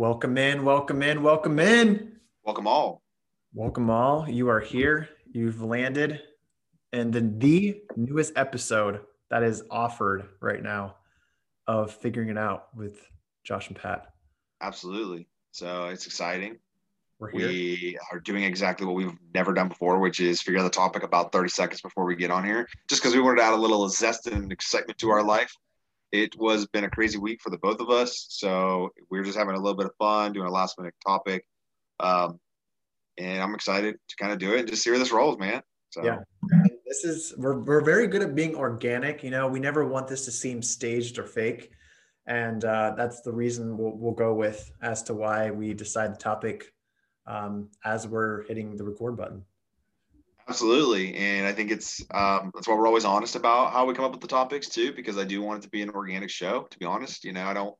Welcome in, welcome in, welcome in. Welcome all. Welcome all. You are here. You've landed and then the newest episode that is offered right now of figuring it out with Josh and Pat. Absolutely. So it's exciting. We're here. We are doing exactly what we've never done before, which is figure out the topic about 30 seconds before we get on here, just because we wanted to add a little zest and excitement to our life. It was been a crazy week for the both of us, so we're just having a little bit of fun doing a last minute topic, um, and I'm excited to kind of do it and just see where this rolls, man. So. Yeah. This is we're we're very good at being organic. You know, we never want this to seem staged or fake, and uh, that's the reason we'll we'll go with as to why we decide the topic um, as we're hitting the record button. Absolutely, and I think it's um, that's why we're always honest about how we come up with the topics too, because I do want it to be an organic show. To be honest, you know, I don't,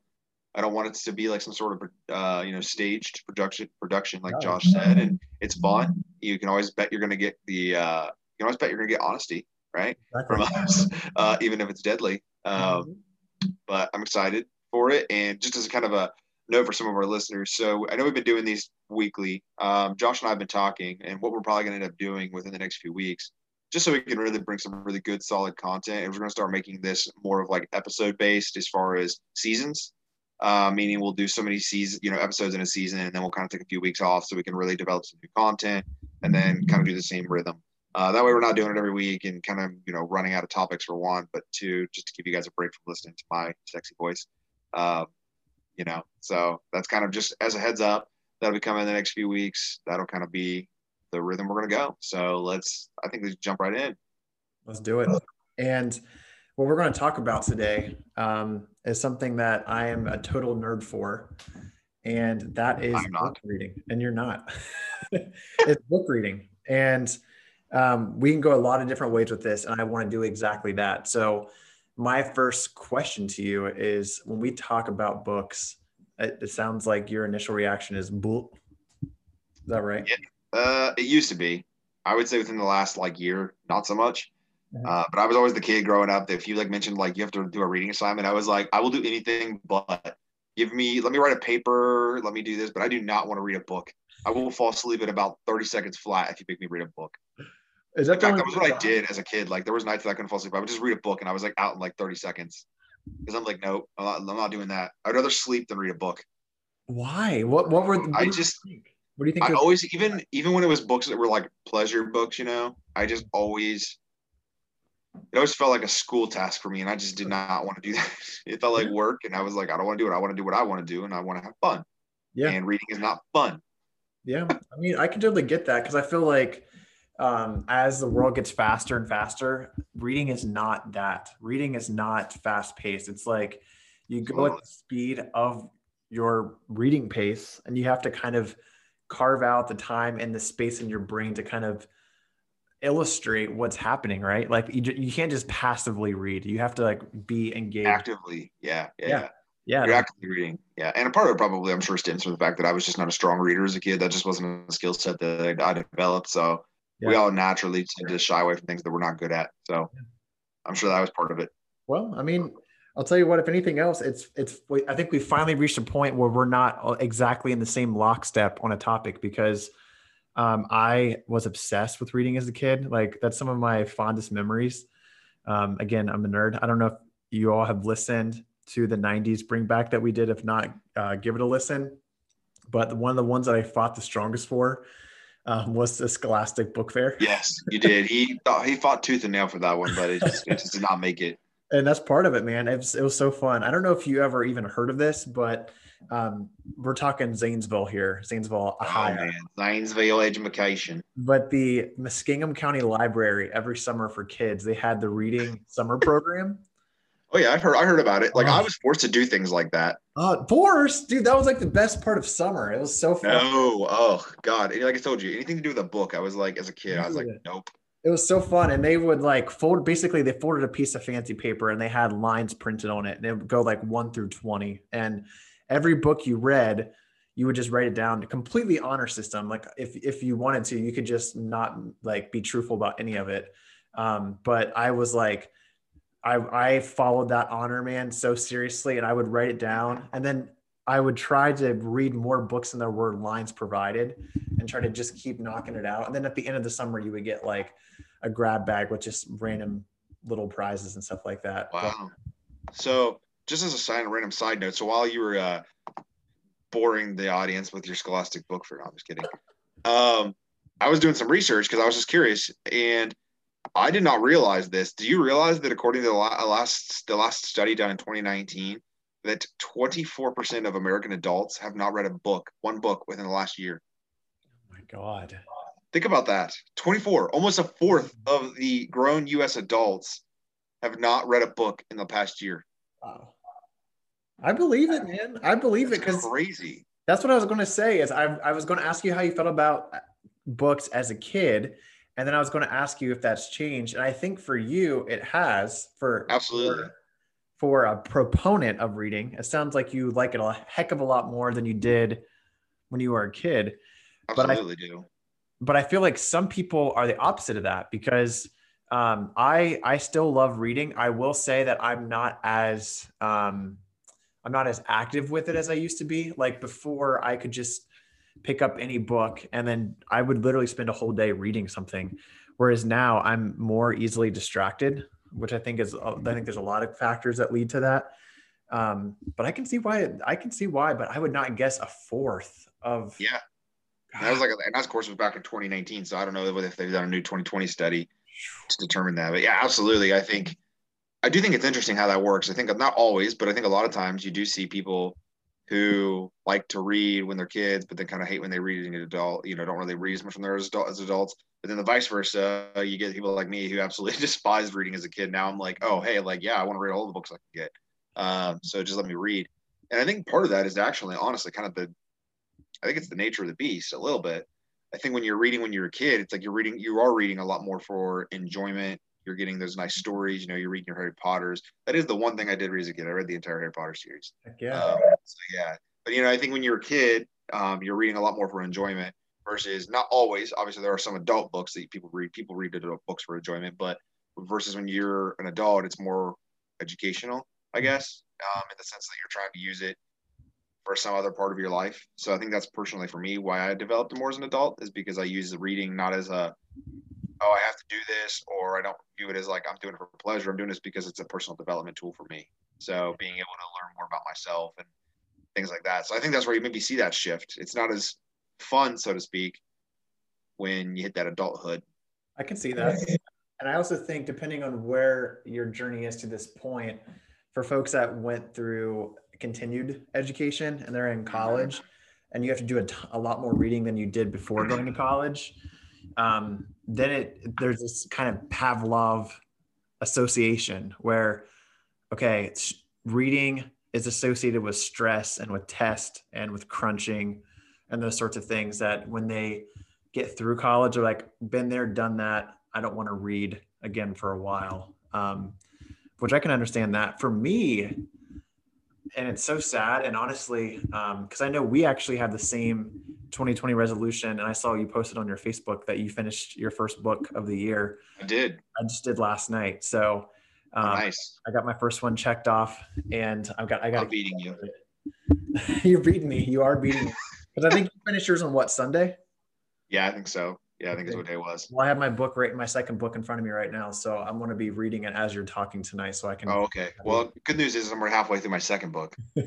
I don't want it to be like some sort of uh, you know staged production production like Josh said, and it's fun. You can always bet you're going to get the, uh, you can always bet you're going to get honesty, right, Exactly. from us, uh, even if it's deadly. Um, but I'm excited for it, and just as kind of a note for some of our listeners. So I know we've been doing these weekly. Um, Josh and I have been talking, and what we're probably going to end up doing within the next few weeks, just so we can really bring some really good, solid content. And we're going to start making this more of like episode based as far as seasons. Uh, meaning we'll do so many seasons, you know, episodes in a season, and then we'll kind of take a few weeks off so we can really develop some new content, and then kind of do the same rhythm. Uh, that way, we're not doing it every week and kind of you know running out of topics for one, but two, just to give you guys a break from listening to my sexy voice. Um, you know, so that's kind of just as a heads up. That'll be coming in the next few weeks. That'll kind of be the rhythm we're gonna go. So let's, I think, let's jump right in. Let's do it. And what we're going to talk about today um, is something that I am a total nerd for, and that is book reading. And you're not. it's book reading, and um, we can go a lot of different ways with this, and I want to do exactly that. So, my first question to you is: When we talk about books, it, it sounds like your initial reaction is "bull." Is that right? Yeah. Uh, it used to be. I would say within the last like year, not so much. Mhm. Uh, but I was always the kid growing up that if you like mentioned like you have to do a reading assignment, I was like, I will do anything but give me let me write a paper, let me do this, but I do not want to read a book. I will fall asleep in about 30 seconds flat if you make me read a book. Is In that the fact, that was what I did as a kid. Like there was nights that I couldn't fall asleep. I would just read a book and I was like out in like 30 seconds. Because I'm like, nope, I'm not, I'm not doing that. I'd rather sleep than read a book. Why? What? What were? What I just- What do you think? I always even even when it was books that were like pleasure books, you know, I just always it always felt like a school task for me, and I just did not want to do that. It felt like Yeah. work, and I was like, I don't want to do it. I want to do what I want to do, and I want to have fun. Yeah. And reading is not fun. Yeah, I mean, I can totally get that because I feel like um, as the world gets faster and faster, reading is not that. Reading is not fast paced. It's like you go at the speed of your reading pace, and you have to kind of carve out the time and the space in your brain to kind of illustrate what's happening, right? Like you, you can't just passively read. You have to like be engaged. Actively, yeah, yeah. Yeah. yeah. You're actively reading, yeah. And a part of it probably, I'm sure, stems from the fact that I was just not a strong reader as a kid. That just wasn't a skill set that I developed. So we all naturally tend to shy away from things that we're not good at. So I'm sure that was part of it. Well, I mean, I'll tell you what. If anything else, it's it's. I think we finally reached a point where we're not exactly in the same lockstep on a topic because um, I was obsessed with reading as a kid. Like that's some of my fondest memories. Um, again, I'm a nerd. I don't know if you all have listened to the '90s Bring Back that we did. If not, uh, give it a listen. But one of the ones that I fought the strongest for um, was the Scholastic Book Fair. Yes, you did. He thought he fought tooth and nail for that one, but it just, it just did not make it. and that's part of it, man. It was, it was so fun. I don't know if you ever even heard of this, but um, we're talking Zanesville here, Zanesville, Oh man, Zanesville education. but the Muskingum County Library every summer for kids, they had the reading summer program. Oh yeah, I heard. I heard about it. Like Oh. I was forced to do things like that. Uh, Forrest, dude, that was like the best part of summer. It was so fun. No, oh god. And Like I told you, anything to do with a book, I was like, as a kid, I was like, nope. It was so fun. And they would like fold, basically, they folded a piece of fancy paper and they had lines printed on it. And it would go like one through 20. And every book you read, you would just write it down completely honor system. Like if, if you wanted to, you could just not like be truthful about any of it. Um, but I was like, I, I followed that honor man so seriously and I would write it down. And then I would try to read more books than there were lines provided and try to just keep knocking it out. And then at the end of the summer, you would get like a grab bag with just random little prizes and stuff like that. Wow. But, so just as a side, random side note, so while you were uh, boring the audience with your Scholastic book for, no, I'm just kidding. Um, I was doing some research because I was just curious, and I did not realize this. Do you realize that according to the uh, last the last study done in 2019, that 24% of American adults have not read a book, one book within the last year? Oh my God. Think about that. 24, almost a fourth mm. of the grown US adults have not read a book in the past year. Wow. I believe it, man. I believe that's it because crazy. That's what I was going to say. Is I, I was going to ask you how you felt about uh, books as a kid, and then I was going to ask you if that's changed. And I think for you, it has. For absolutely. For, for a proponent of reading, it sounds like you like it a heck of a lot more than you did when you were a kid. Absolutely but I, do. But I feel like some people are the opposite of that because um, I I still love reading. I will say that I'm not as um, I'm not as active with it as I used to be. Like before, I could just pick up any book and then I would literally spend a whole day reading something. Whereas now I'm more easily distracted, which I think is I think there's a lot of factors that lead to that. Um, but I can see why I can see why, but I would not guess a fourth of yeah. That was like, and that course was back in 2019, so I don't know if they've done a new 2020 study to determine that. But yeah, absolutely. I think I do think it's interesting how that works. I think not always, but I think a lot of times you do see people who like to read when they're kids, but then kind of hate when they read as an adult. You know, don't really read as much when they're as, adult, as adults. But then the vice versa, you get people like me who absolutely despised reading as a kid. Now I'm like, oh hey, like yeah, I want to read all the books I can get. Um, so just let me read. And I think part of that is actually, honestly, kind of the, I think it's the nature of the beast a little bit. I think when you're reading when you're a kid, it's like you're reading, you are reading a lot more for enjoyment you're getting those nice stories. You know, you're reading your Harry Potters. That is the one thing I did read as a kid. I read the entire Harry Potter series. Heck yeah. Um, so yeah, but you know, I think when you're a kid, um, you're reading a lot more for enjoyment versus not always. Obviously, there are some adult books that people read. People read adult books for enjoyment, but versus when you're an adult, it's more educational, I mm-hmm. guess, um, in the sense that you're trying to use it for some other part of your life. So I think that's personally for me why I developed it more as an adult is because I use the reading not as a oh, I have to do this, or I don't view it as like I'm doing it for pleasure. I'm doing this because it's a personal development tool for me. So being able to learn more about myself and things like that. So I think that's where you maybe see that shift. It's not as fun, so to speak, when you hit that adulthood. I can see that. And I also think, depending on where your journey is to this point, for folks that went through continued education and they're in college and you have to do a, t- a lot more reading than you did before going to college, um, then it there's this kind of Pavlov association where okay, it's reading is associated with stress and with test and with crunching and those sorts of things that when they get through college are like been there done that i don't want to read again for a while um, which i can understand that for me and it's so sad. And honestly, because um, I know we actually have the same 2020 resolution, and I saw you posted on your Facebook that you finished your first book of the year. I did. I just did last night. So um, nice. I got my first one checked off, and I've got I got. I'm beating you. You're beating me. You are beating me. Because I think you finished yours on what Sunday. Yeah, I think so. Yeah, I think okay. is what day was. Well, I have my book right, my second book in front of me right now, so I'm going to be reading it as you're talking tonight, so I can. Oh, okay. Well, good news is I'm halfway through my second book.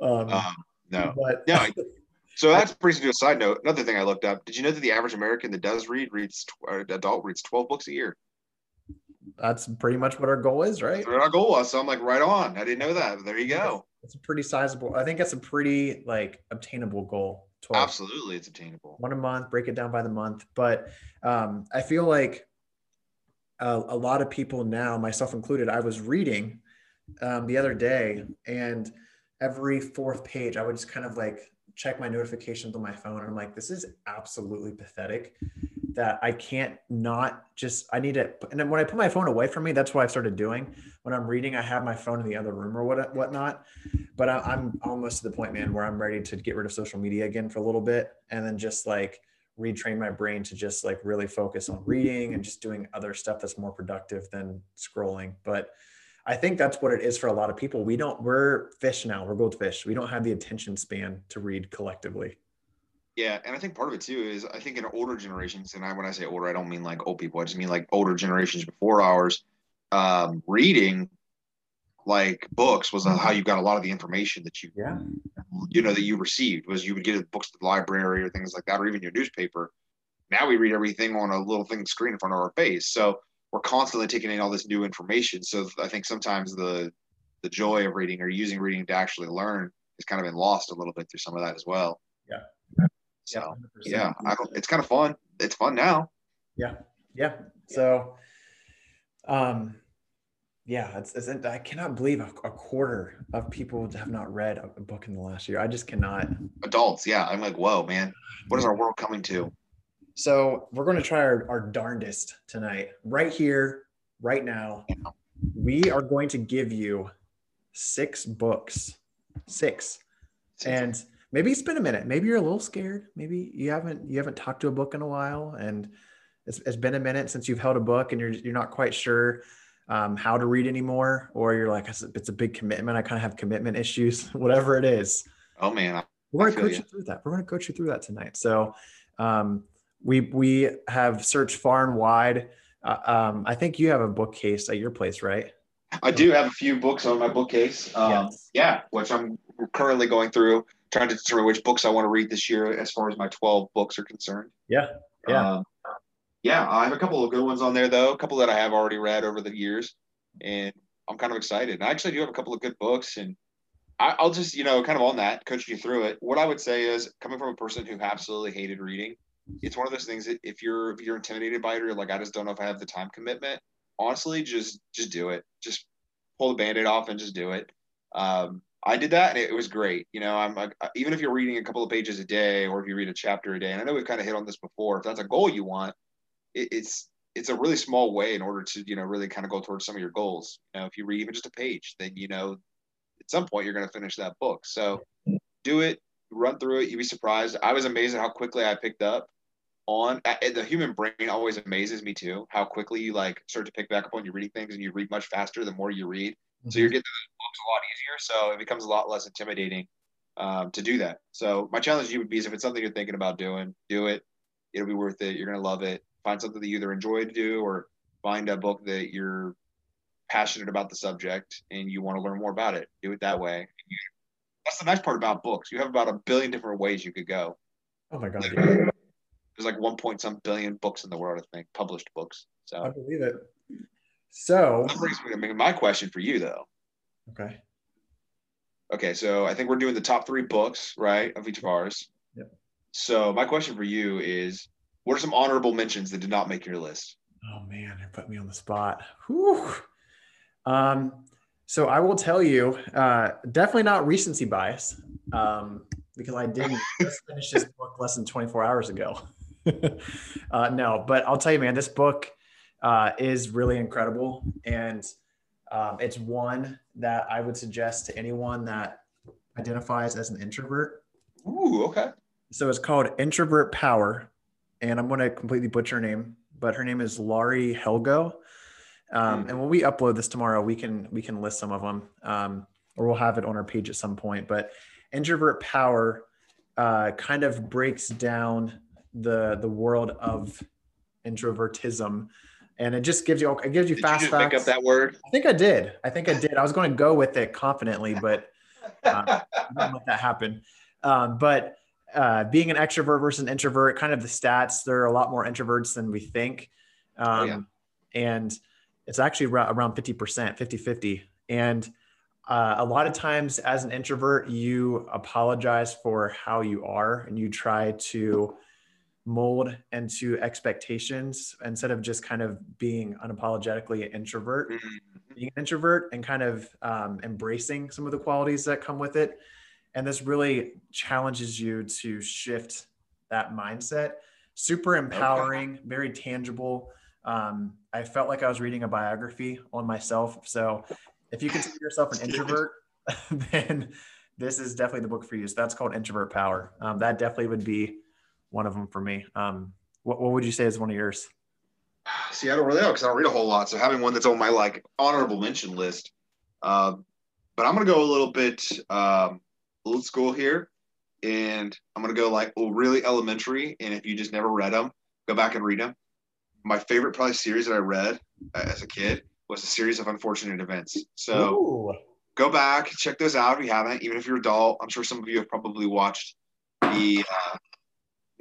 um, um, no, but no. So that's brings me to a side note. Another thing I looked up. Did you know that the average American that does read reads adult reads 12 books a year? That's pretty much what our goal is, right? That's what our goal was. So I'm like, right on. I didn't know that. But there you go. It's a pretty sizable. I think that's a pretty like obtainable goal. 12. Absolutely, it's attainable. One a month, break it down by the month. But um, I feel like a, a, lot of people now, myself included, I was reading um, the other day, and every fourth page, I would just kind of like check my notifications on my phone. And I'm like, this is absolutely pathetic that I can't not just, I need to, and then when I put my phone away from me, that's what I've started doing. When I'm reading, I have my phone in the other room or what, whatnot. But I, I'm almost to the point, man, where I'm ready to get rid of social media again for a little bit and then just like retrain my brain to just like really focus on reading and just doing other stuff that's more productive than scrolling. But I think that's what it is for a lot of people. We don't, we're fish now, we're goldfish. We don't have the attention span to read collectively. Yeah, and I think part of it too is I think in older generations, and I, when I say older, I don't mean like old people. I just mean like older generations before ours. Um, reading like books was how you got a lot of the information that you yeah you know that you received was you would get books at the library or things like that or even your newspaper now we read everything on a little thing screen in front of our face so we're constantly taking in all this new information so i think sometimes the the joy of reading or using reading to actually learn has kind of been lost a little bit through some of that as well yeah so yeah, yeah I don't, it's kind of fun it's fun now yeah yeah so um yeah, it's, it's, I cannot believe a, a, quarter of people have not read a book in the last year. I just cannot. Adults, yeah. I'm like, whoa, man, what is our world coming to? So we're going to try our, our darndest tonight, right here, right now. We are going to give you six books, six, and maybe it's been a minute. Maybe you're a little scared. Maybe you haven't you haven't talked to a book in a while, and it's, it's been a minute since you've held a book, and you're you're not quite sure um, how to read anymore, or you're like, it's a big commitment. I kind of have commitment issues, whatever it is. Oh man, we're going to coach you. you through that. We're going to coach you through that tonight. So um, we we have searched far and wide. Uh, um, I think you have a bookcase at your place, right? I do have a few books on my bookcase. Um, yes. Yeah, which I'm currently going through, trying to determine which books I want to read this year as far as my 12 books are concerned. Yeah. Yeah. Um, yeah, I have a couple of good ones on there though. A couple that I have already read over the years, and I'm kind of excited. And I actually do have a couple of good books, and I, will just you know kind of on that coach you through it. What I would say is coming from a person who absolutely hated reading, it's one of those things that if you're if you're intimidated by it or like I just don't know if I have the time commitment. Honestly, just just do it. Just pull the band-aid off and just do it. Um, I did that and it was great. You know, I'm like, uh, even if you're reading a couple of pages a day or if you read a chapter a day, and I know we've kind of hit on this before, if that's a goal you want, it, it's it's a really small way in order to you know really kind of go towards some of your goals. You know, if you read even just a page, then you know at some point you're going to finish that book. So do it, run through it. You'd be surprised. I was amazed at how quickly I picked up on the human brain always amazes me too how quickly you like start to pick back up on your reading things and you read much faster the more you read mm-hmm. so you're getting those books a lot easier so it becomes a lot less intimidating um, to do that so my challenge to you would be is if it's something you're thinking about doing do it it'll be worth it you're going to love it find something that you either enjoy to do or find a book that you're passionate about the subject and you want to learn more about it. Do it that way. That's the nice part about books. You have about a billion different ways you could go. Oh my god. There's like one point some billion books in the world, I think, published books. So I believe it. So that brings me to my question for you though. Okay. Okay, so I think we're doing the top three books, right, of each of ours. Yep. So my question for you is what are some honorable mentions that did not make your list? Oh man, it put me on the spot. Whew. Um, so I will tell you, uh, definitely not recency bias, um, because I didn't finish this book less than 24 hours ago. uh, no, but I'll tell you, man, this book uh, is really incredible, and um, it's one that I would suggest to anyone that identifies as an introvert. Ooh, okay. So it's called Introvert Power and I'm going to completely butcher her name, but her name is Laurie Helgoe. Um, hmm. and when we upload this tomorrow, we can we can list some of them, um, or we'll have it on our page at some point. But introvert power uh, kind of breaks down the the world of introvertism, and it just gives you it gives you did fast you just Pick up that word. I think I did. I think I did. I was going to go with it confidently, but uh, not let that happen. Um, but uh, being an extrovert versus an introvert, kind of the stats, there are a lot more introverts than we think. Um, oh, yeah. And it's actually around 50%, 50 50. And uh, a lot of times as an introvert, you apologize for how you are and you try to mold into expectations instead of just kind of being unapologetically an introvert. Mm-hmm. Being an introvert and kind of um, embracing some of the qualities that come with it and this really challenges you to shift that mindset. Super empowering, okay. very tangible. Um, I felt like I was reading a biography on myself. So if you consider yourself an introvert, then this is definitely the book for you. So that's called Introvert Power. Um, that definitely would be one of them for me. Um, what, what would you say is one of yours? See, I don't really know because I don't read a whole lot. So having one that's on my like honorable mention list, Um, but I'm gonna go a little bit um, old school here, and I'm gonna go like oh, really elementary. And if you just never read them, go back and read them. My favorite probably series that I read uh, as a kid was a series of unfortunate events. So Ooh. go back, check those out if you haven't. Even if you're adult, I'm sure some of you have probably watched the uh,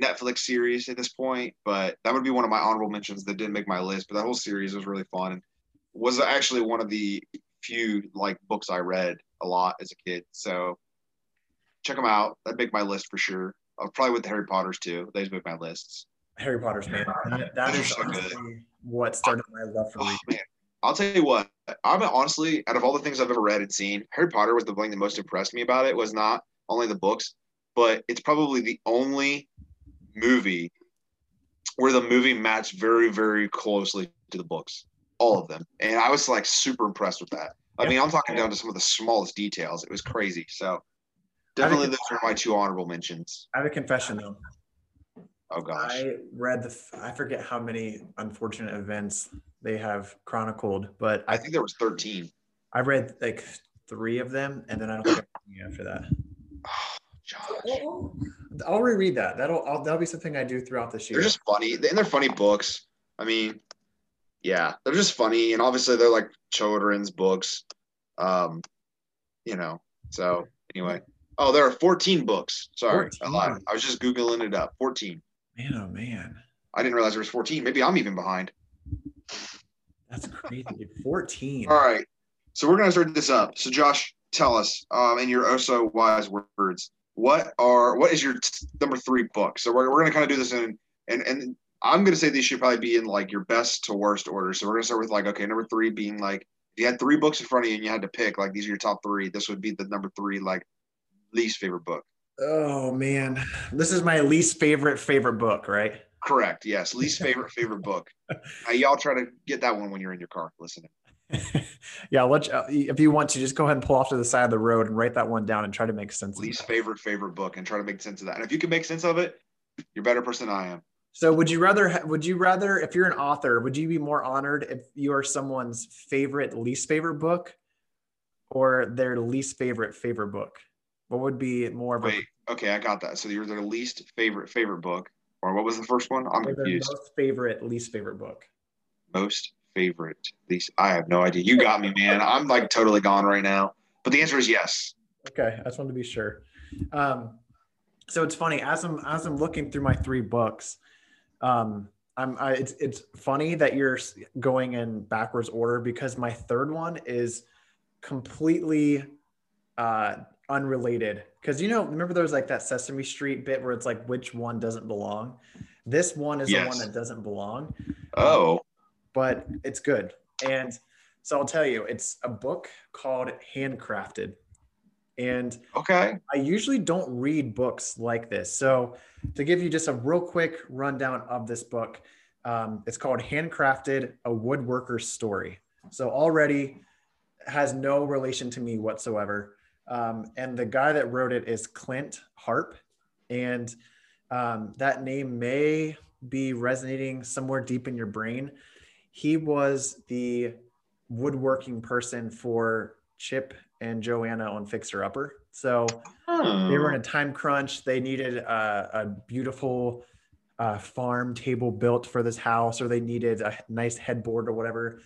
Netflix series at this point. But that would be one of my honorable mentions that didn't make my list. But that whole series was really fun and was actually one of the few like books I read a lot as a kid. So check them out. That'd make my list for sure. Uh, probably with the Harry Potters too. Those make my lists. Harry Potter's man. That, that is so what started my love for Oh reading. man, I'll tell you what. I'm honestly, out of all the things I've ever read and seen, Harry Potter was the thing that most impressed me about it. Was not only the books, but it's probably the only movie where the movie matched very, very closely to the books, all of them, and I was like super impressed with that. I Yeah. mean, I'm talking down to some of the smallest details. It was crazy. So definitely, those are my two honorable mentions. I have a confession though. Oh gosh, I read the I forget how many unfortunate events they have chronicled, but I I think there was 13. I read like three of them, and then I don't think any after that. Oh, Josh. I'll reread that. That'll I'll, that'll be something I do throughout this year. They're just funny, and they're funny books. I mean, yeah, they're just funny, and obviously they're like children's books. Um, you know. So anyway, oh, there are 14 books. Sorry, I 14. lied. I was just googling it up. 14. man, oh man, I didn't realize there was 14. Maybe I'm even behind. that's crazy. Fourteen. All right, so we're gonna start this up. So Josh, tell us, um, in your oh so wise words, what are what is your t- number three book? So we're, we're gonna kind of do this in and and I'm gonna say these should probably be in like your best to worst order. So we're gonna start with like okay, number three being like if you had three books in front of you and you had to pick like these are your top three. This would be the number three like least favorite book. Oh man, this is my least favorite favorite book, right? Correct. Yes, least favorite favorite book. Now, y'all try to get that one when you're in your car listening. yeah, let uh, you, if you want to just go ahead and pull off to the side of the road and write that one down and try to make sense. of Least favorite favorite book and try to make sense of that. And if you can make sense of it, you're a better person than I am. So, would you rather? Would you rather, if you're an author, would you be more honored if you are someone's favorite least favorite book, or their least favorite favorite book? What would be more of a okay, I got that. So you're their least favorite favorite book, or what was the first one? I'm confused. most favorite least favorite book? Most favorite These I have no idea. You got me, man. I'm like totally gone right now. But the answer is yes. Okay, I just wanted to be sure. Um, so it's funny as I'm as I'm looking through my three books, um, I'm I, it's it's funny that you're going in backwards order because my third one is completely uh, unrelated. Because you know, remember there was like that Sesame Street bit where it's like which one doesn't belong. This one is the one that doesn't belong Oh, but it's good. And so I'll tell you, it's a book called Handcrafted. And okay. I usually don't read books like this. So to give you just a real quick rundown of this book, um, it's called Handcrafted, a woodworker's story. So already has no relation to me whatsoever. Um, and the guy that wrote it is Clint Harp. And um, that name may be resonating somewhere deep in your brain. He was the woodworking person for Chip and Joanna on Fixer Upper. So they were in a time crunch. They needed a, a beautiful uh, farm table built for this house, or they needed a nice headboard or whatever.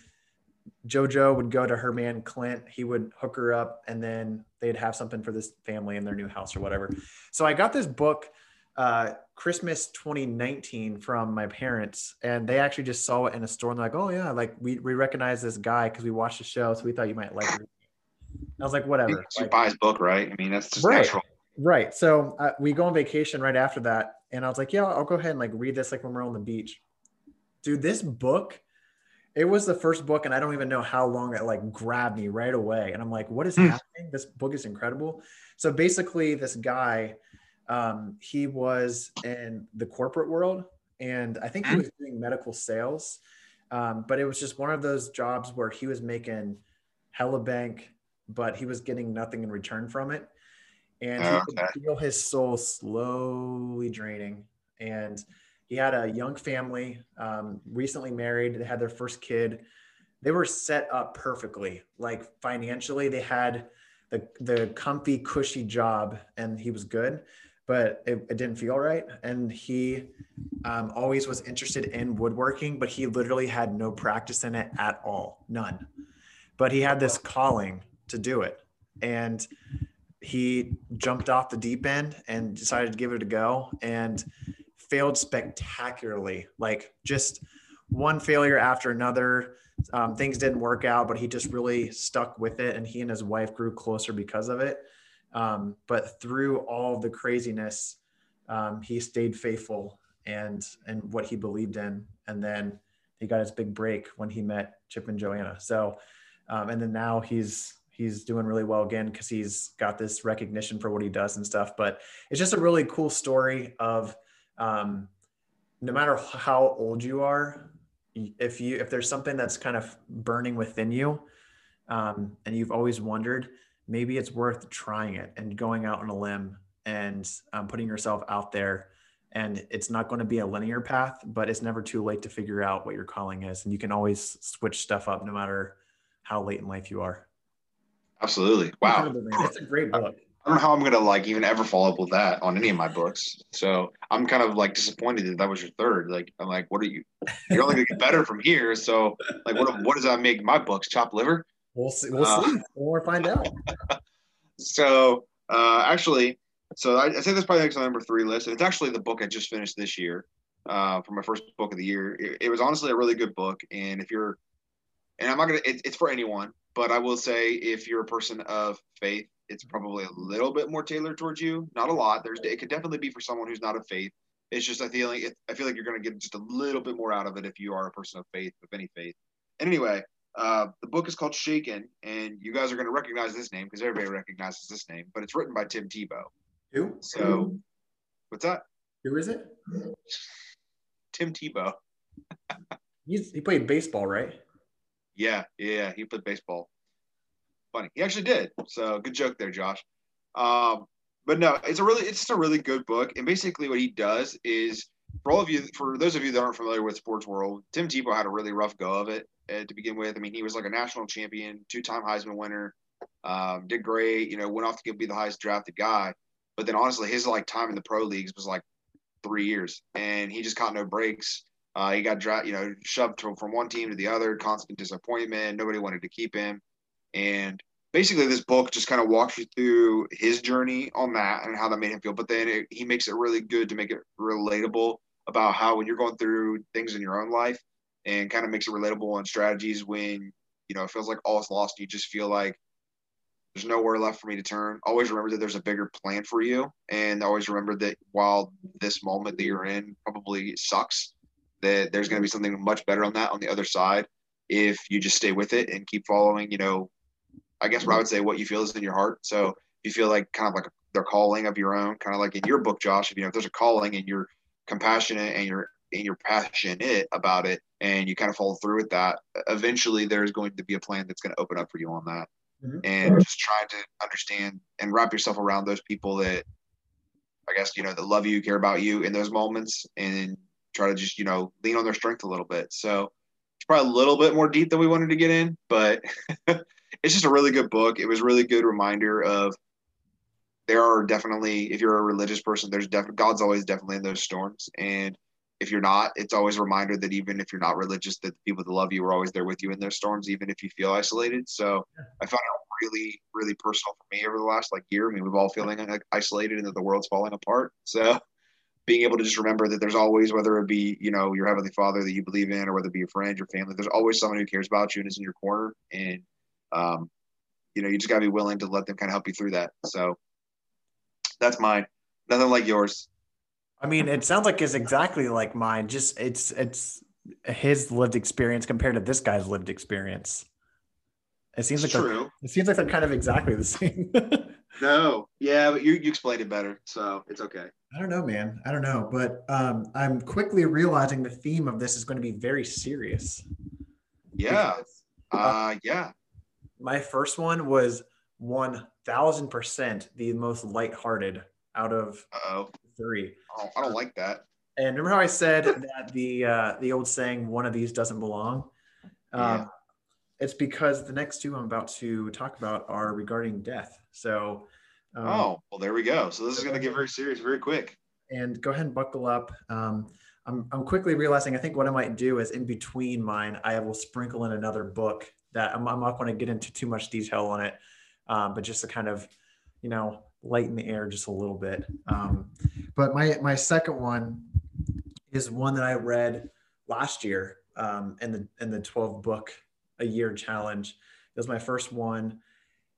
JoJo would go to her man Clint. He would hook her up, and then they'd have something for this family in their new house or whatever. So I got this book, uh, Christmas 2019, from my parents, and they actually just saw it in a store and they're like, "Oh yeah, like we we recognize this guy because we watched the show, so we thought you might like it." I was like, "Whatever." You Like, buy his book, right? I mean, that's just Right. natural. Right. So uh, we go on vacation right after that. And I was like, yeah, I'll go ahead and like read this like when we're on the beach. Dude, this book, it was the first book, and I don't even know how long it like grabbed me right away. And I'm like, what is Hmm. happening? This book is incredible. So basically, this guy, um, he was in the corporate world, and I think he was doing medical sales. Um, but it was just one of those jobs where he was making hella bank, but he was getting nothing in return from it and he could feel his soul slowly draining. And he had a young family, um, recently married. They had their first kid. they were set up perfectly. Like financially, they had the the comfy, cushy job, and he was good, but it, it didn't feel right. And he um, always was interested in woodworking, but he literally had no practice in it at all, none. But he had this calling to do it, and he jumped off the deep end and decided to give it a go, and failed spectacularly. Like just one failure after another um, things didn't work out, but he just really stuck with it, and he and his wife grew closer because of it. Um, but through all the craziness, um, he stayed faithful and and what he believed in, and then he got his big break when he met Chip and Joanna. So, um, and then now he's he's doing really well again because he's got this recognition for what he does and stuff. But it's just a really cool story of um, no matter how old you are, if you if there's something that's kind of burning within you um, and you've always wondered maybe it's worth trying it and going out on a limb and um, putting yourself out there and it's not going to be a linear path but it's never too late to figure out what your calling is and you can always switch stuff up no matter how late in life you are absolutely wow it's a great book I don't know how I'm gonna like even ever follow up with that on any of my books. So I'm kind of like disappointed that that was your third. Like I'm like, what are you? You're only gonna get better from here. So like, what what does that make my books? Chop liver? We'll see. We'll uh, see. We'll find out. so uh, actually, so I, I say this probably makes my number three list, and it's actually the book I just finished this year. Uh, for my first book of the year, it, it, was honestly a really good book. And if you're, and I'm not gonna, it, it's for anyone, but I will say if you're a person of faith it's probably a little bit more tailored towards you. Not a lot. There's it could definitely be for someone who's not of faith. It's just I feel like it, I feel like you're to get just a little bit more out of it if you are a person of faith, of any faith. And anyway, uh, the book is called Shaken, and you guys are going to recognize this name because everybody recognizes this name. But it's written by Tim Tebow. Who? So, what's that? Who is it? Tim Tebow. He's, he played baseball, right? Yeah, yeah, he played baseball funny. He actually did. So good joke there, Josh. Um, but no, it's a really, it's just a really good book. And basically, what he does is, for all of you, for those of you that aren't familiar with sports world, Tim Tebow had a really rough go of it uh, to begin with. I mean, he was like a national champion, two-time Heisman winner, um, did great. You know, went off to be the highest drafted guy. But then honestly, his like time in the pro leagues was like three years, and he just caught no breaks. Uh, he got dra- you know, shoved from one team to the other, constant disappointment. Nobody wanted to keep him. And basically, this book just kind of walks you through his journey on that and how that made him feel. But then it, he makes it really good to make it relatable about how when you're going through things in your own life and kind of makes it relatable on strategies when, you know, it feels like all is lost. You just feel like there's nowhere left for me to turn. Always remember that there's a bigger plan for you. And always remember that while this moment that you're in probably sucks, that there's going to be something much better on that on the other side if you just stay with it and keep following, you know, I guess what I would say what you feel is in your heart. So if you feel like kind of like their calling of your own, kind of like in your book, Josh, if you know if there's a calling and you're compassionate and you're and you're passionate about it and you kind of follow through with that, eventually there's going to be a plan that's going to open up for you on that. Mm-hmm. And just trying to understand and wrap yourself around those people that I guess, you know, that love you, care about you in those moments and try to just, you know, lean on their strength a little bit. So it's probably a little bit more deep than we wanted to get in, but it's just a really good book. It was a really good reminder of there are definitely, if you're a religious person, there's definitely God's always definitely in those storms. And if you're not, it's always a reminder that even if you're not religious, that the people that love you are always there with you in those storms, even if you feel isolated. So I found it really, really personal for me over the last like year. I mean, we've all feeling like isolated and that the world's falling apart. So being able to just remember that there's always, whether it be, you know, your heavenly father that you believe in, or whether it be your friend, your family, there's always someone who cares about you and is in your corner. And um, you know, you just gotta be willing to let them kind of help you through that. So that's mine. Nothing like yours. I mean, it sounds like it's exactly like mine. Just it's it's his lived experience compared to this guy's lived experience. It seems it's like true. It seems like they're kind of exactly the same. no, yeah, but you you explained it better, so it's okay. I don't know, man. I don't know, but um, I'm quickly realizing the theme of this is going to be very serious. Yeah. Because, uh, uh, yeah my first one was 1000% the most lighthearted out of Uh-oh. three. Oh, I don't like that. And remember how I said that the uh, the old saying, "One of these doesn't belong." Um, yeah. it's because the next two I'm about to talk about are regarding death. So, um, oh, well, there we go. So this is going to get very serious very quick. And go ahead and buckle up. Um, I'm, I'm quickly realizing I think what I might do is in between mine, I will sprinkle in another book that I'm, I'm not going to get into too much detail on it, um, but just to kind of, you know, lighten the air just a little bit. Um, but my my second one is one that I read last year um, in the in the 12 book a year challenge. It was my first one,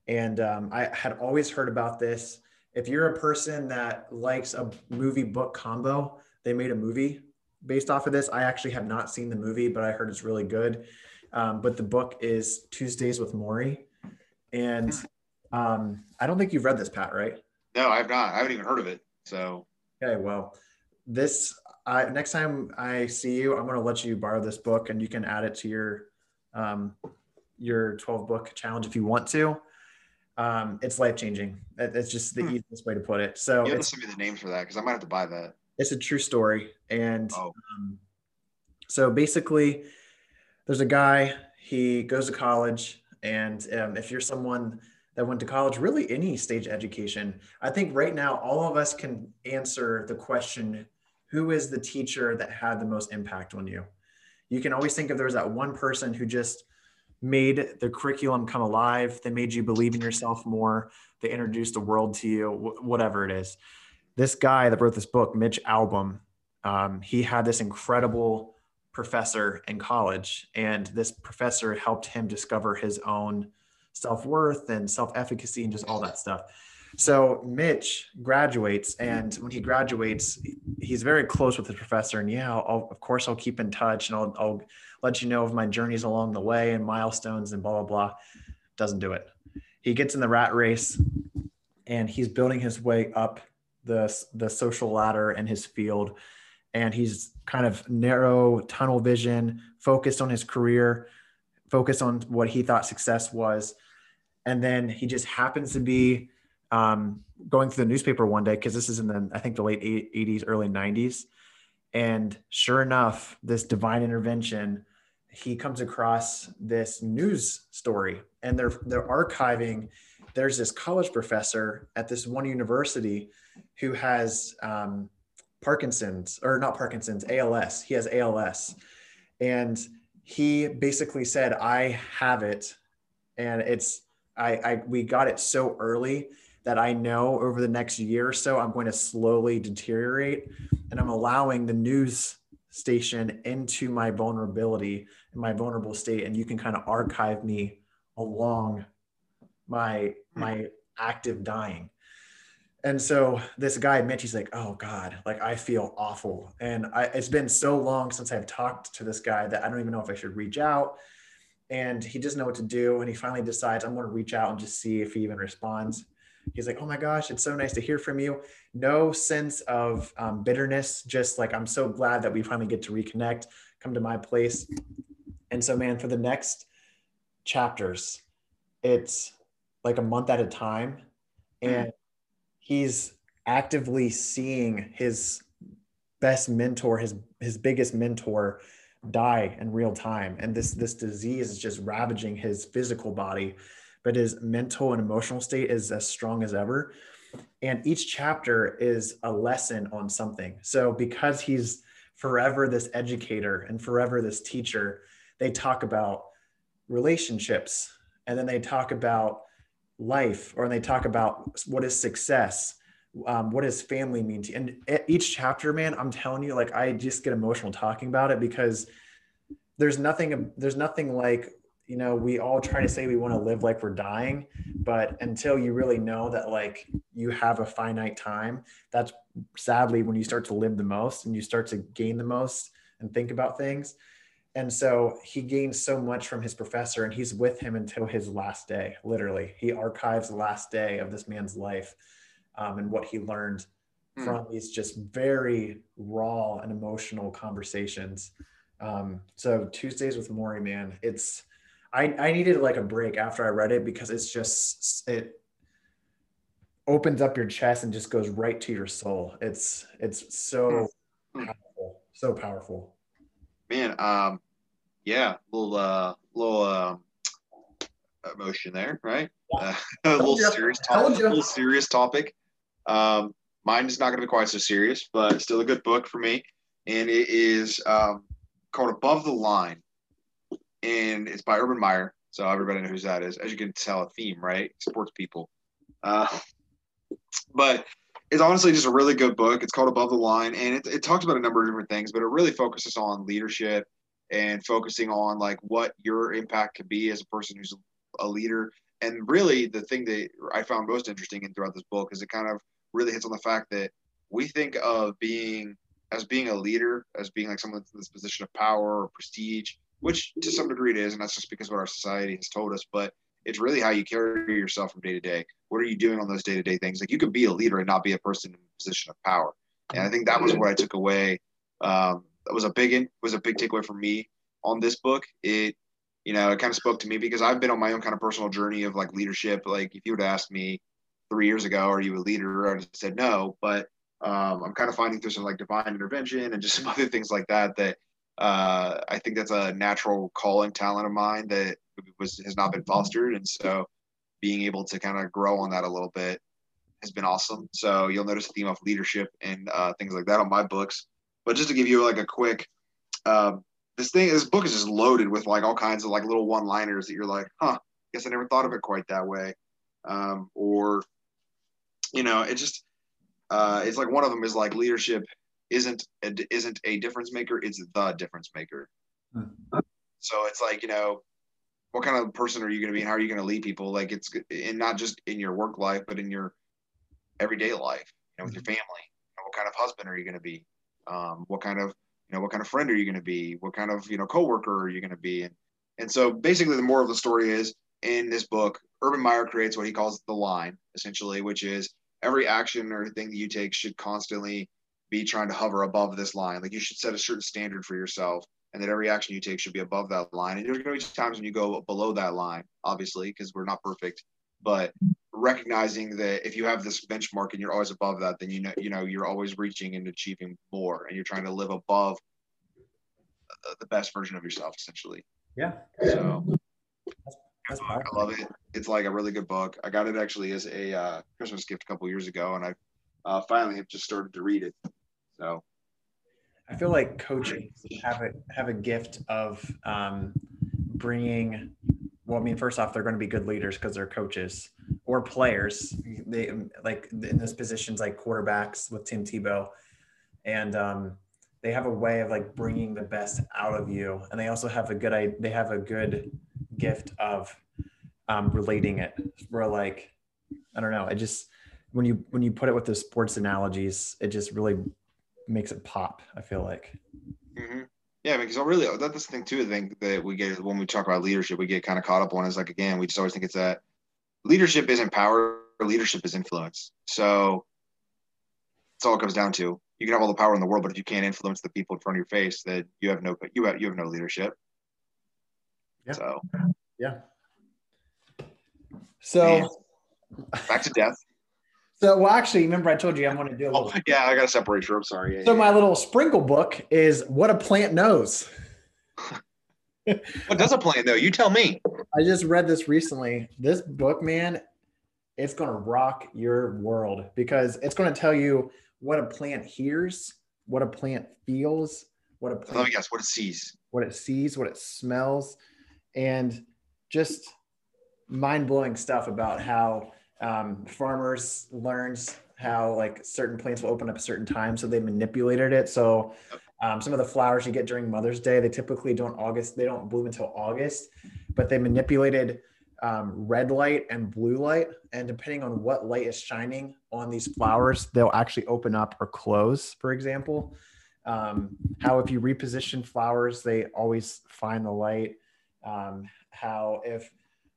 and um, I had always heard about this. If you're a person that likes a movie book combo, they made a movie based off of this. I actually have not seen the movie, but I heard it's really good. Um, but the book is Tuesdays with Morrie, and um, I don't think you've read this, Pat, right? No, I've not. I haven't even heard of it. So okay, well, this I, next time I see you, I'm going to let you borrow this book, and you can add it to your um, your 12 book challenge if you want to. Um, it's life changing. It's just the hmm. easiest way to put it. So, you have to send me the names for that because I might have to buy that. It's a true story, and oh. um, so basically, there's a guy. He goes to college, and um, if you're someone that went to college, really any stage education. I think right now, all of us can answer the question who is the teacher that had the most impact on you? You can always think of there was that one person who just made the curriculum come alive. They made you believe in yourself more. They introduced the world to you, whatever it is. This guy that wrote this book, Mitch Albom, um, he had this incredible professor in college, and this professor helped him discover his own self worth and self efficacy and just all that stuff. So Mitch graduates, and when he graduates, he's very close with the professor. And yeah, I'll, of course, I'll keep in touch, and I'll, I'll let you know of my journeys along the way and milestones and blah blah blah. Doesn't do it. He gets in the rat race, and he's building his way up the the social ladder in his field, and he's kind of narrow tunnel vision, focused on his career, focused on what he thought success was, and then he just happens to be um, going through the newspaper one day because this is in the I think the late 80s, early 90s, and sure enough, this divine intervention, he comes across this news story, and they're they're archiving. There's this college professor at this one university who has um, Parkinson's or not Parkinson's, ALS. He has ALS, and he basically said, "I have it, and it's I, I we got it so early that I know over the next year or so, I'm going to slowly deteriorate. And I'm allowing the news station into my vulnerability and my vulnerable state. And you can kind of archive me along my hmm. my active dying. And so this guy, Mitch, he's like, oh God, like I feel awful. And I, it's been so long since I've talked to this guy that I don't even know if I should reach out. And he doesn't know what to do. And he finally decides, I'm going to reach out and just see if he even responds he's like, oh my gosh, it's so nice to hear from you. No sense of um, bitterness, just like, I'm so glad that we finally get to reconnect, come to my place. And so, man, for the next chapters, it's like a month at a time. And he's actively seeing his best mentor, his his biggest mentor die in real time. And this this disease is just ravaging his physical body but his mental and emotional state is as strong as ever. And each chapter is a lesson on something. So because he's forever this educator and forever this teacher, they talk about relationships and then they talk about life or they talk about what is success um, what does family mean to you? and each chapter man i'm telling you like i just get emotional talking about it because there's nothing there's nothing like you know, we all try to say we want to live like we're dying, but until you really know that like you have a finite time, that's sadly when you start to live the most and you start to gain the most and think about things. And so he gains so much from his professor and he's with him until his last day, literally. He archives the last day of this man's life um, and what he learned mm. from these just very raw and emotional conversations. Um, so Tuesdays with Morrie, man, it's I, I needed like a break after I read it because it's just it opens up your chest and just goes right to your soul. It's it's so mm-hmm. powerful, so powerful. Man, um, yeah, little uh, little uh, emotion there, right? Uh, a little serious topic. A little serious topic. Um, mine is not going to be quite so serious, but still a good book for me. And it is um, called Above the Line, and it's by Urban Meyer. So everybody knows who that is. As you can tell, a theme, right? Sports people. Uh, but it's honestly just a really good book. It's called Above the Line, and it, it talks about a number of different things, but it really focuses on leadership and focusing on like what your impact could be as a person who's a leader. And really, the thing that I found most interesting in throughout this book is it kind of really hits on the fact that we think of being as being a leader, as being like someone in this position of power or prestige, which to some degree it is, and that's just because what our society has told us. But it's really how you carry yourself from day to day. What are you doing on those day to day things? Like you could be a leader and not be a person in a position of power. And I think that was what I took away. Um, that was a big was a big takeaway for me on this book. It, you know, it kind of spoke to me because I've been on my own kind of personal journey of like leadership. Like if you would ask me three years ago, are you a leader? I would have said no. But um, I'm kind of finding through some like divine intervention and just some other things like that that uh, I think that's a natural calling talent of mine that was has not been fostered, and so being able to kind of grow on that a little bit has been awesome. So you'll notice a theme of leadership and uh, things like that on my books. But just to give you like a quick, uh, this thing, this book is just loaded with like all kinds of like little one-liners that you're like, huh, guess I never thought of it quite that way, um, or you know, it just uh, it's like one of them is like leadership isn't a, isn't a difference maker; it's the difference maker. Mm-hmm. So it's like you know, what kind of person are you going to be, and how are you going to lead people? Like it's and not just in your work life, but in your everyday life, you know, with your mm-hmm. family. You know, what kind of husband are you going to be? Um, what kind of you know what kind of friend are you going to be? What kind of you know coworker are you going to be? And and so basically, the more of the story is in this book, Urban Meyer creates what he calls the line, essentially, which is every action or thing that you take should constantly be trying to hover above this line. Like you should set a certain standard for yourself, and that every action you take should be above that line. And there's going to be times when you go below that line, obviously, because we're not perfect. But recognizing that if you have this benchmark and you're always above that, then you know you know you're always reaching and achieving more, and you're trying to live above the best version of yourself, essentially. Yeah. So. That's I love it. It's like a really good book. I got it actually as a uh, Christmas gift a couple years ago, and I uh, finally have just started to read it. So I feel like coaching have a have a gift of um, bringing. Well, I mean, first off, they're going to be good leaders because they're coaches or players. They like in those positions like quarterbacks with Tim Tebow, and um, they have a way of like bringing the best out of you, and they also have a good. They have a good gift of um, relating it. Where like, I don't know, I just when you when you put it with the sports analogies, it just really makes it pop. I feel like. Mm-hmm. Yeah, because I really that's the thing too. I think that we get when we talk about leadership, we get kind of caught up on is like again, we just always think it's that leadership isn't power, leadership is influence. So that's all it comes down to. You can have all the power in the world, but if you can't influence the people in front of your face, that you have no you have you have no leadership. Yeah. So yeah. So back to death. So, well, actually, remember I told you I'm going to do a oh, little. Oh, yeah, I got to separate you. I'm sorry. Yeah, so, yeah. my little sprinkle book is what a plant knows. what does a plant know? You tell me. I just read this recently. This book, man, it's going to rock your world because it's going to tell you what a plant hears, what a plant feels, what a oh, plant. Let me guess. What it sees. What it sees, what it smells, and just mind blowing stuff about how um, farmers learned how like certain plants will open up a certain time, so they manipulated it. So um, some of the flowers you get during Mother's Day, they typically don't August, they don't bloom until August, but they manipulated um, red light and blue light, and depending on what light is shining on these flowers, they'll actually open up or close. For example, um, how if you reposition flowers, they always find the light. Um, how if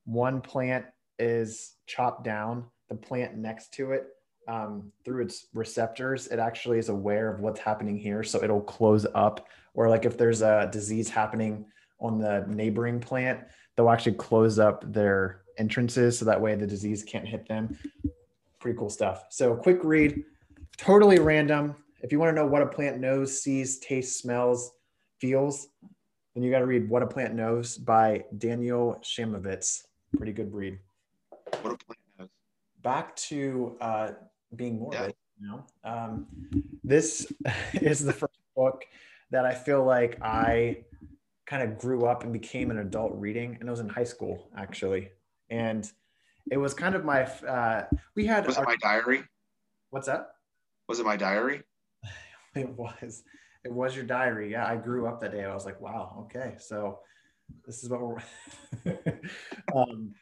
one plant is chopped down, the plant next to it, um, through its receptors, it actually is aware of what's happening here. So it'll close up. Or like if there's a disease happening on the neighboring plant, they'll actually close up their entrances so that way the disease can't hit them. Pretty cool stuff. So quick read, totally random. If you want to know what a plant knows, sees, tastes, smells, feels, then you got to read What a Plant Knows by Daniel Chamovitz. pretty good read. What a plant knows. Back to uh, being morbid. Yeah. You know, um, this is the first book that I feel like I kind of grew up and became an adult reading, and it was in high school actually, and it was kind of my. Uh, we had. Was our, it my diary? What's that? Was it my diary? it was. It was your diary. Yeah, I grew up that day. I was like, wow, okay, so this is what we're. um,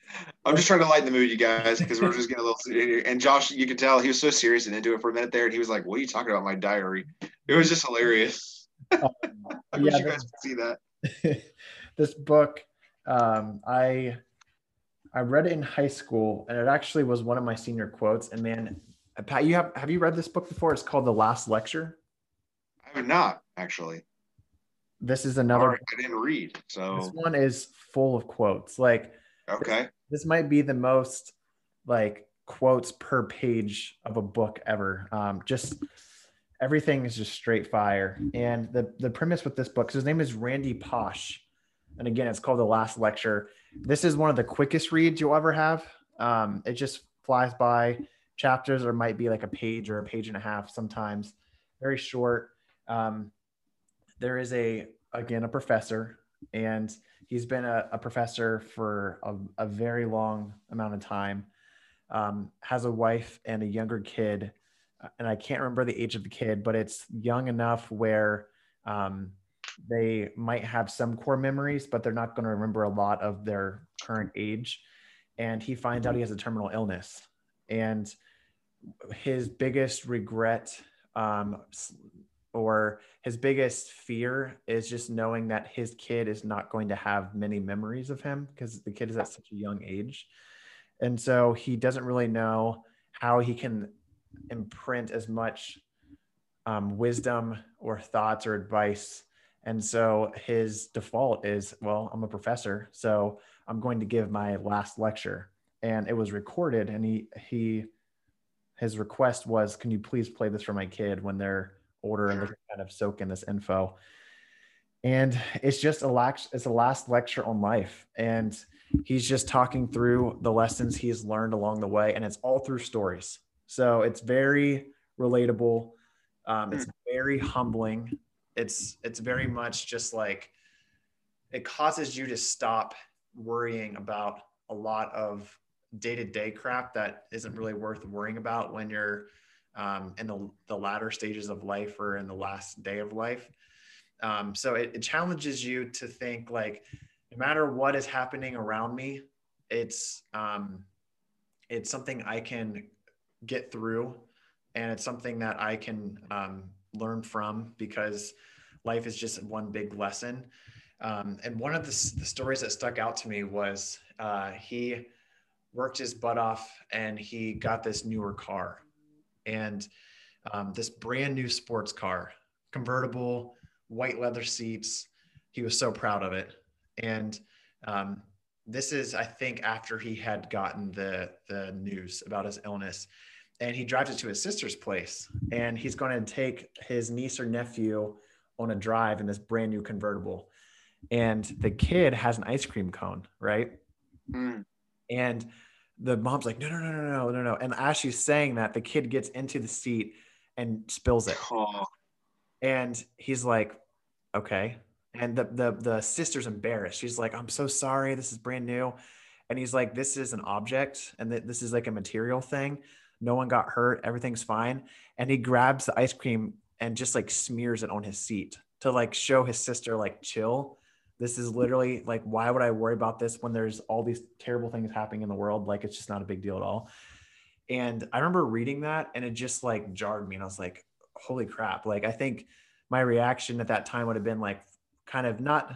I'm just trying to lighten the mood, you guys, because we're just getting a little. And Josh, you could tell he was so serious and into it for a minute there, and he was like, "What are you talking about? My diary?" It was just hilarious. Um, I wish you guys could see that. this book, um, I I read it in high school, and it actually was one of my senior quotes. And man, Pat, you have have you read this book before? It's called The Last Lecture. I have not actually. This is another. I didn't read, so this one is full of quotes. Like, okay, this, this might be the most like quotes per page of a book ever. Um, just everything is just straight fire. And the the premise with this book, his name is Randy Pausch, and again, it's called The Last Lecture. This is one of the quickest reads you'll ever have. Um, it just flies by. Chapters or might be like a page or a page and a half sometimes. Very short. Um, there is a again a professor, and he's been a, a professor for a, a, very long amount of time. Um, has a wife and a younger kid and I can't remember the age of the kid, but it's young enough where um, they might have some core memories, but they're not going to remember a lot of their current age. And he finds out he has a terminal illness. And his biggest regret um, or his biggest fear is just knowing that his kid is not going to have many memories of him because the kid is at such a young age. And so he doesn't really know how he can imprint as much um, wisdom or thoughts or advice. And so his default is, well, I'm a professor, so I'm going to give my last lecture. And it was recorded, and he he his request was, "Can you please play this for my kid when they're older and kind of soak in this info?" And it's just a last it's a last lecture on life, and he's just talking through the lessons he's learned along the way, and it's all through stories. So it's very relatable. Um, it's hmm. very humbling. It's it's very much just like it causes you to stop worrying about a lot of day-to-day crap that isn't really worth worrying about when you're um, in the, the latter stages of life or in the last day of life. Um, so it, it challenges you to think like, no matter what is happening around me, it's um, it's something I can get through and it's something that i can um, learn from because life is just one big lesson um, and one of the, the, stories that stuck out to me was uh, he worked his butt off and he got this newer car and um, this brand new sports car convertible white leather seats. He was so proud of it. And um, this is i think after he had gotten the the news about his illness. And he drives it to his sister's place and he's going to take his niece or nephew on a drive in this brand new convertible. And the kid has an ice cream cone right? Mm. and the mom's like no no no no no no no and as she's saying that the kid gets into the seat and spills it oh. and he's like okay and the, the the sister's embarrassed she's like i'm so sorry this is brand new and he's like this is an object and th- this is like a material thing no one got hurt. Everything's fine. And he grabs the ice cream and just like smears it on his seat to like show his sister, like, chill. This is literally like, why would I worry about this when there's all these terrible things happening in the world? Like, it's just not a big deal at all. And I remember reading that and it just like jarred me. And I was like, holy crap. Like, I think my reaction at that time would have been like, kind of not,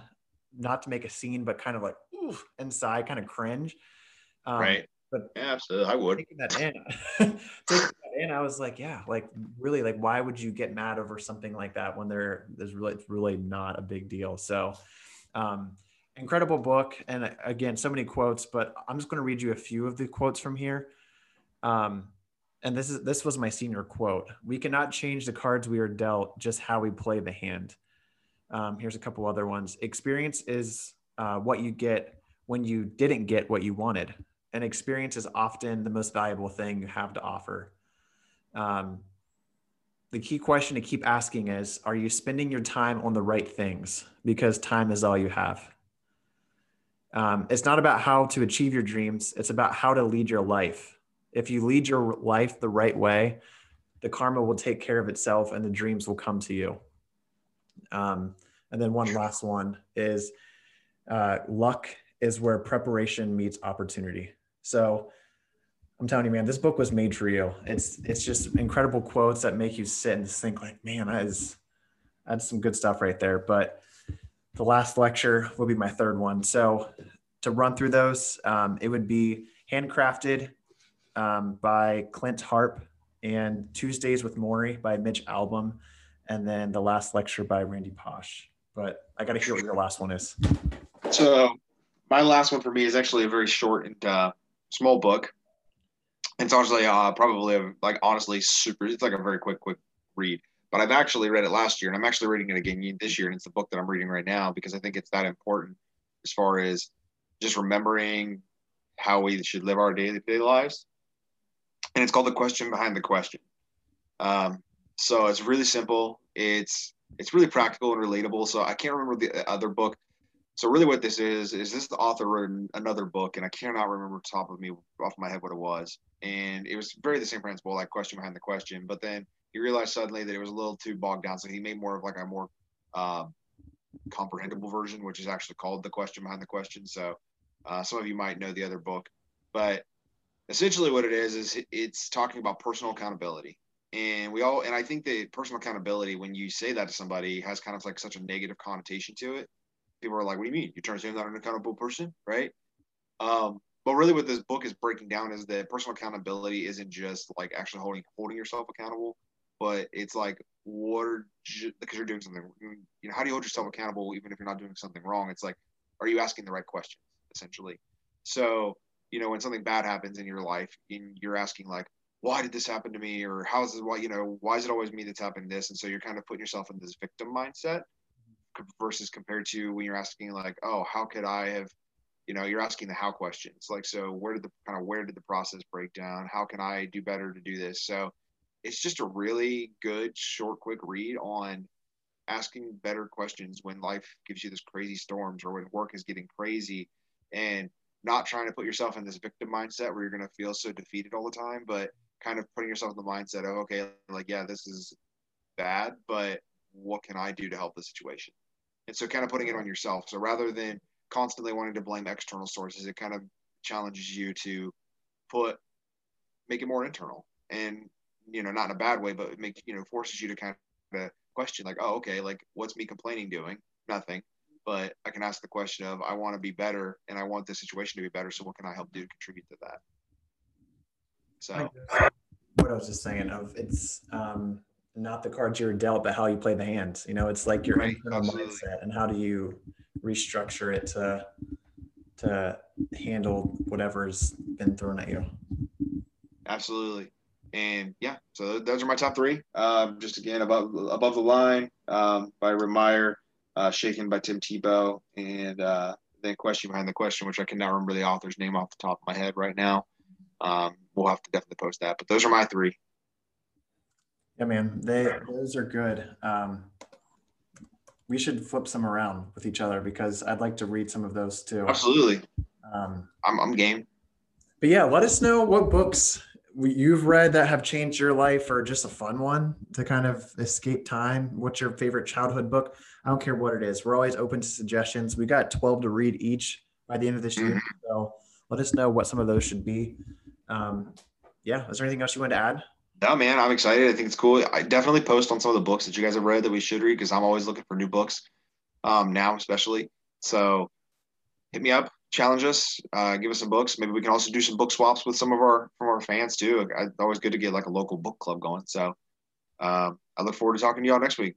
not to make a scene, but kind of like, oof, inside, kind of cringe. Um, right. But yeah, absolutely, I would. Taking that in, taking that in, I was like, yeah, like really, like why would you get mad over something like that when there there's really it's really not a big deal. So, um, incredible book, and again, so many quotes. But I'm just going to read you a few of the quotes from here. Um, and this is this was my senior quote. We cannot change the cards we are dealt, just how we play the hand. Um, here's a couple other ones. Experience is uh, what you get when you didn't get what you wanted. And experience is often the most valuable thing you have to offer. Um, the key question to keep asking is Are you spending your time on the right things? Because time is all you have. Um, it's not about how to achieve your dreams, it's about how to lead your life. If you lead your life the right way, the karma will take care of itself and the dreams will come to you. Um, and then one last one is uh, luck is where preparation meets opportunity. So I'm telling you, man, this book was made for you. It's it's just incredible quotes that make you sit and think like, man, that is that's some good stuff right there. But the last lecture will be my third one. So to run through those, um, it would be handcrafted um, by Clint Harp and Tuesdays with Morrie by Mitch Albom, and then the last lecture by Randy Pausch. But I got to hear what your last one is. So my last one for me is actually a very short and uh, small book. It's honestly uh, probably a, like honestly super. It's like a very quick, quick read but I've actually read it last year and I'm actually reading it again this year. And it's the book that I'm reading right now because I think it's that important as far as just remembering how we should live our daily day lives. And it's called The Question Behind the Question. Um, so it's really simple. It's it's really practical and relatable. So I can't remember the other book. So really, what this is is this the author wrote another book, and I cannot remember top of me off my head what it was. And it was very the same principle, like question behind the question. But then he realized suddenly that it was a little too bogged down. So he made more of like a more uh, comprehensible version, which is actually called the question behind the question. So uh, some of you might know the other book, but essentially what it is is it's talking about personal accountability. And we all, and I think that personal accountability, when you say that to somebody, has kind of like such a negative connotation to it. People are like, "What do you mean? You're trying to say not an accountable person, right?" Um, but really, what this book is breaking down is that personal accountability isn't just like actually holding holding yourself accountable, but it's like what are because you're doing something you know how do you hold yourself accountable even if you're not doing something wrong? It's like are you asking the right questions essentially? So you know when something bad happens in your life and you're asking like why did this happen to me? or how is this why you know why is it always me that's happening this? And so you're kind of putting yourself in this victim mindset versus compared to when you're asking like oh how could i have you know you're asking the how questions. Like so where did the kind of where did the process break down? How can i do better to do this? So it's just a really good, short, quick read on asking better questions when life gives you this crazy storms or when work is getting crazy and not trying to put yourself in this victim mindset where you're going to feel so defeated all the time, but kind of putting yourself in the mindset of, okay, like, yeah, this is bad, but what can I do to help the situation? And so kind of putting it on yourself. So rather than constantly wanting to blame external sources, it kind of challenges you to put, make it more internal and you know, not in a bad way, but make you know, forces you to kind of question like, oh, okay, like what's me complaining doing? Nothing. But I can ask the question of, I want to be better and I want this situation to be better. So what can I help do to contribute to that? So what I was just saying of it's um, not the cards you're dealt, but how you play the hand. You know, it's like your right, internal absolutely. mindset and how do you restructure it to to handle whatever's been thrown at you. Absolutely. And yeah, so those are my top three. Um, just again above above the line um, by Urban Meyer, uh, Shaken by Tim Tebow, and uh, then question behind the question, which I cannot remember the author's name off the top of my head right now. Um, we'll have to definitely post that. But those are my three. Yeah, man, they those are good. Um, we should flip some around with each other because I'd like to read some of those too. Absolutely. Um, I'm, I'm game. But yeah, let us know what books you've read that have changed your life or just a fun one to kind of escape time what's your favorite childhood book i don't care what it is we're always open to suggestions we got 12 to read each by the end of this year mm-hmm. so let us know what some of those should be um, yeah is there anything else you want to add no man i'm excited i think it's cool i definitely post on some of the books that you guys have read that we should read because i'm always looking for new books um, now especially so hit me up challenge us, uh, give us some books. Maybe we can also do some book swaps with some of our from our fans too. It's always good to get like a local book club going. So um, I look forward to talking to y'all next week.